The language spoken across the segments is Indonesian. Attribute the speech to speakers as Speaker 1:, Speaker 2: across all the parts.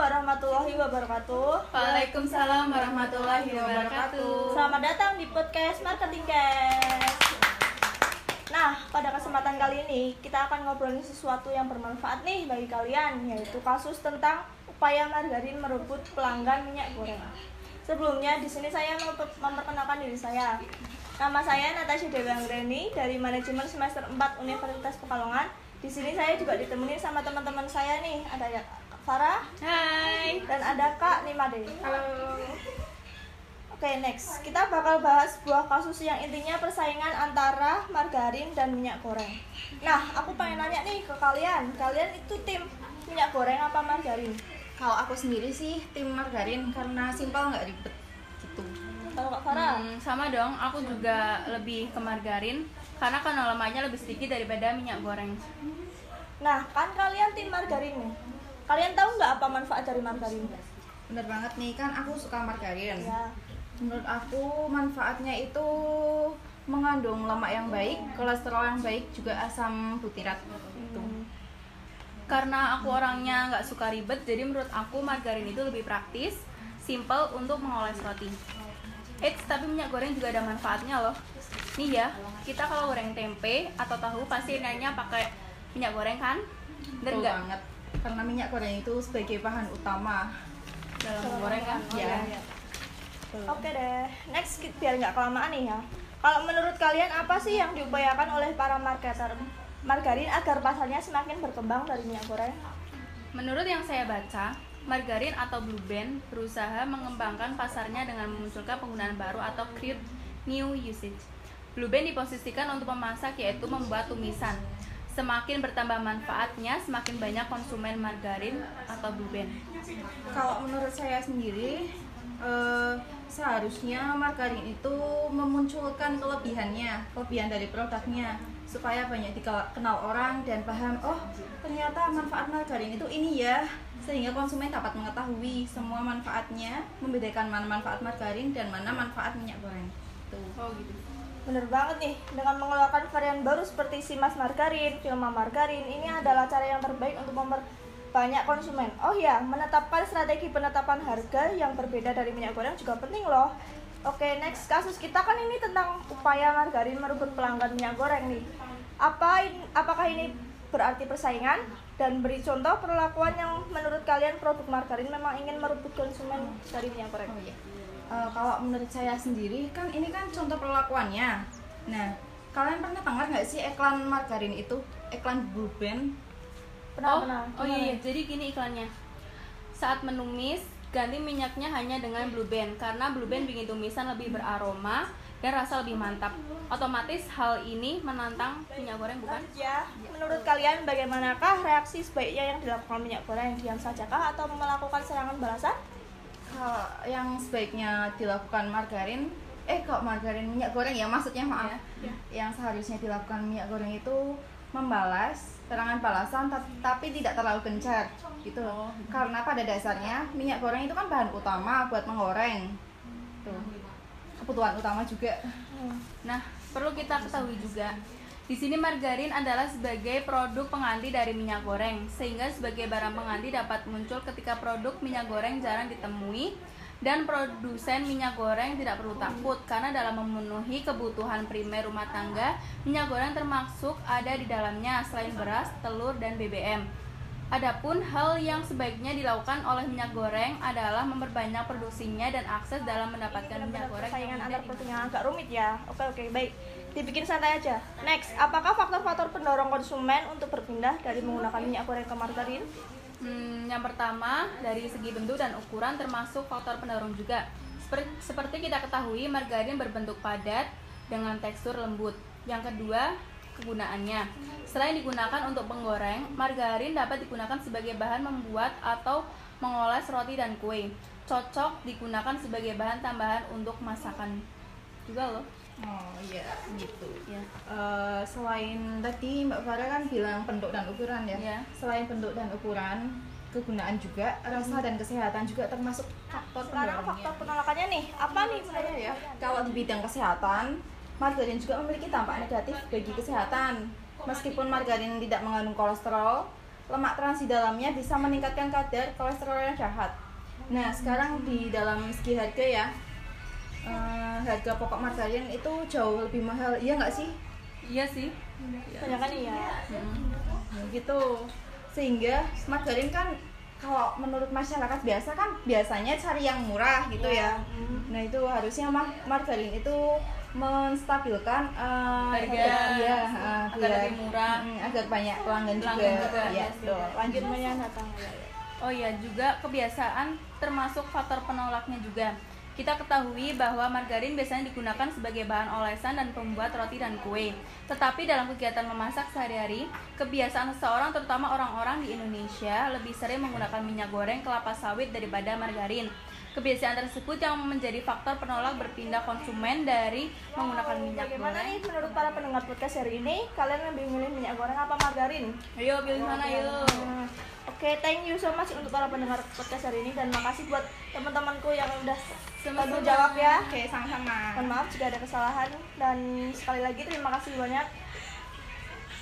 Speaker 1: warahmatullahi wabarakatuh.
Speaker 2: Waalaikumsalam warahmatullahi wabarakatuh.
Speaker 1: Selamat datang di podcast Marketing Cast. Nah, pada kesempatan kali ini kita akan ngobrolin sesuatu yang bermanfaat nih bagi kalian, yaitu kasus tentang upaya margarin merebut pelanggan minyak goreng. Sebelumnya di sini saya mau memperkenalkan diri saya. Nama saya Natasha Dewi Anggreni dari manajemen semester 4 Universitas Pekalongan. Di sini saya juga ditemenin sama teman-teman saya nih, ada ya Farah
Speaker 2: Hai.
Speaker 1: dan ada Kak Nimade.
Speaker 2: Halo.
Speaker 1: Oke, next. Kita bakal bahas sebuah kasus yang intinya persaingan antara margarin dan minyak goreng. Nah, aku pengen nanya nih ke kalian. Kalian itu tim minyak goreng apa margarin?
Speaker 2: Kalau aku sendiri sih tim margarin karena simpel nggak ribet gitu.
Speaker 1: Kalau Kak Farah?
Speaker 3: Hmm, sama dong, aku juga lebih ke margarin karena kandungan lemaknya lebih sedikit daripada minyak goreng.
Speaker 1: Nah, kan kalian tim. Kalian tahu nggak apa manfaat dari margarin?
Speaker 2: Bener banget nih kan aku suka margarin.
Speaker 1: Ya.
Speaker 2: Menurut aku manfaatnya itu mengandung lemak yang baik, kolesterol yang baik, juga asam butirat. Gitu.
Speaker 1: Hmm.
Speaker 3: Karena aku orangnya nggak suka ribet, jadi menurut aku margarin itu lebih praktis, simple untuk mengoles roti. Eits, tapi minyak goreng juga ada manfaatnya loh. Nih ya, kita kalau goreng tempe atau tahu pasti nanya pakai minyak goreng kan? Bener nggak?
Speaker 2: banget. Karena minyak goreng itu sebagai bahan utama.
Speaker 3: Dalam
Speaker 1: Dalam
Speaker 3: goreng kan?
Speaker 1: makan.
Speaker 2: Ya.
Speaker 1: Iya. Oke deh. Next, biar nggak kelamaan nih ya. Kalau menurut kalian apa sih yang diupayakan oleh para marketer margarin agar pasarnya semakin berkembang dari minyak goreng?
Speaker 3: Menurut yang saya baca, Margarin atau Blue Band berusaha mengembangkan pasarnya dengan memunculkan penggunaan baru atau create new usage. Blue Band diposisikan untuk memasak yaitu membuat tumisan. Semakin bertambah manfaatnya, semakin banyak konsumen margarin atau Blue Band.
Speaker 2: Kalau menurut saya sendiri, eh, seharusnya margarin itu memunculkan kelebihannya, kelebihan dari produknya, supaya banyak dikenal orang dan paham, oh ternyata manfaat margarin itu ini ya, sehingga konsumen dapat mengetahui semua manfaatnya, membedakan mana manfaat margarin dan mana manfaat minyak goreng. Tuh.
Speaker 3: Oh gitu.
Speaker 1: Bener banget nih, dengan mengeluarkan varian baru seperti Simas Margarin, Filma Margarin, ini adalah cara yang terbaik untuk memperbanyak konsumen. Oh ya, menetapkan strategi penetapan harga yang berbeda dari minyak goreng juga penting loh. Oke, next kasus kita kan ini tentang upaya margarin merebut pelanggan minyak goreng nih. Apa in- apakah ini berarti persaingan? Dan beri contoh perlakuan yang menurut kalian produk margarin memang ingin merebut konsumen dari minyak goreng.
Speaker 2: Oh iya. Eh, kalau menurut saya sendiri kan ini kan contoh perlakuannya. Nah, kalian pernah dengar nggak sih iklan margarin itu? Iklan Blue Band?
Speaker 1: Pernah,
Speaker 3: oh,
Speaker 1: pernah.
Speaker 3: oh iya, iya, jadi gini iklannya. Saat menumis, ganti minyaknya hanya dengan Blue Band karena Blue Band bikin tumisan lebih beraroma dan rasa lebih mantap. Otomatis hal ini menantang minyak goreng bukan?
Speaker 1: Ya. Menurut kalian bagaimanakah reaksi sebaiknya yang dilakukan minyak goreng? Diam sajakah atau melakukan serangan balasan?
Speaker 2: Kalau yang sebaiknya dilakukan margarin, eh kok margarin minyak goreng ya maksudnya maaf.
Speaker 3: Iya,
Speaker 2: Yang seharusnya dilakukan minyak goreng itu membalas serangan balasan ta- tapi tidak terlalu gencar gitu loh. Karena pada dasarnya minyak goreng itu kan bahan utama buat menggoreng. Tuh. Kebutuhan utama juga.
Speaker 3: Nah, perlu kita ketahui juga, di sini margarin adalah sebagai produk pengganti dari minyak goreng, sehingga sebagai barang pengganti dapat muncul ketika produk minyak goreng jarang ditemui dan produsen minyak goreng tidak perlu takut karena dalam memenuhi kebutuhan primer rumah tangga, minyak goreng termasuk ada di dalamnya selain beras, telur, dan BBM. Adapun hal yang sebaiknya dilakukan oleh minyak goreng adalah memperbanyak produksinya dan akses dalam mendapatkan minyak goreng
Speaker 1: persaingan
Speaker 3: yang
Speaker 1: antar yang agak rumit ya. Oke oke baik. Dibikin santai aja. Next, apakah faktor-faktor pendorong konsumen untuk berpindah dari menggunakan minyak goreng ke margarin?
Speaker 3: Hmm, yang pertama dari segi bentuk dan ukuran termasuk faktor pendorong juga. Seperti kita ketahui, margarin berbentuk padat dengan tekstur lembut. Yang kedua, kegunaannya. Selain digunakan untuk penggoreng, margarin dapat digunakan sebagai bahan membuat atau mengoles roti dan kue. Cocok digunakan sebagai bahan tambahan untuk masakan juga loh.
Speaker 2: Oh iya gitu.
Speaker 3: Ya.
Speaker 2: Eh, selain tadi Mbak Farah kan bilang bentuk dan ukuran ya.
Speaker 3: Iya.
Speaker 2: Selain bentuk dan ukuran, kegunaan juga, rasa dan kesehatan juga termasuk faktor
Speaker 1: Sekarang
Speaker 2: pendorongnya.
Speaker 1: faktor penolakannya nih, apa nih menurut
Speaker 2: ya. Kalau di bidang kesehatan, margarin juga memiliki dampak negatif bagi kesehatan. Meskipun margarin tidak mengandung kolesterol, lemak trans di dalamnya bisa meningkatkan kadar kolesterol yang jahat. Nah, sekarang di dalam segi harga ya, eh, harga pokok margarin itu jauh lebih mahal, iya nggak sih?
Speaker 3: Iya sih.
Speaker 1: Banyak kan iya.
Speaker 2: Nah, gitu. Sehingga margarin kan kalau menurut masyarakat biasa kan biasanya cari yang murah gitu
Speaker 1: Iya.
Speaker 2: ya. Nah, itu harusnya mar- margarin itu menstabilkan eh,
Speaker 3: Harga.
Speaker 2: ya,
Speaker 3: Agar
Speaker 2: biar-
Speaker 3: lebih murah.
Speaker 2: mm, agar banyak pelanggan,
Speaker 3: Pelanggan
Speaker 2: juga.
Speaker 3: juga,
Speaker 2: Ya, betul. Lanjut
Speaker 1: yang datang ya. ya.
Speaker 3: Oh iya, juga kebiasaan termasuk faktor penolaknya juga. Kita ketahui bahwa margarin biasanya digunakan sebagai bahan olesan dan pembuat roti dan kue. Tetapi dalam kegiatan memasak sehari-hari, kebiasaan seseorang terutama orang-orang di Indonesia lebih sering menggunakan minyak goreng kelapa sawit daripada margarin. Kebiasaan tersebut yang menjadi faktor penolak berpindah konsumen dari menggunakan minyak
Speaker 1: Bagaimana
Speaker 3: goreng.
Speaker 1: nih menurut para pendengar podcast hari ini? Kalian lebih milih minyak goreng apa margarin?
Speaker 3: Ayo pilih mana yuk.
Speaker 1: Hmm, Oke, thank you so much untuk para pendengar podcast hari ini dan makasih buat teman-temanku yang udah bantu jawab ya.
Speaker 2: Oke, sama-sama.
Speaker 1: Mohon maaf jika ada kesalahan dan sekali lagi terima kasih banyak.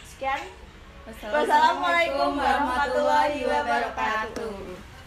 Speaker 1: Sekian. Wassalamualaikum warahmatullahi wabarakatuh.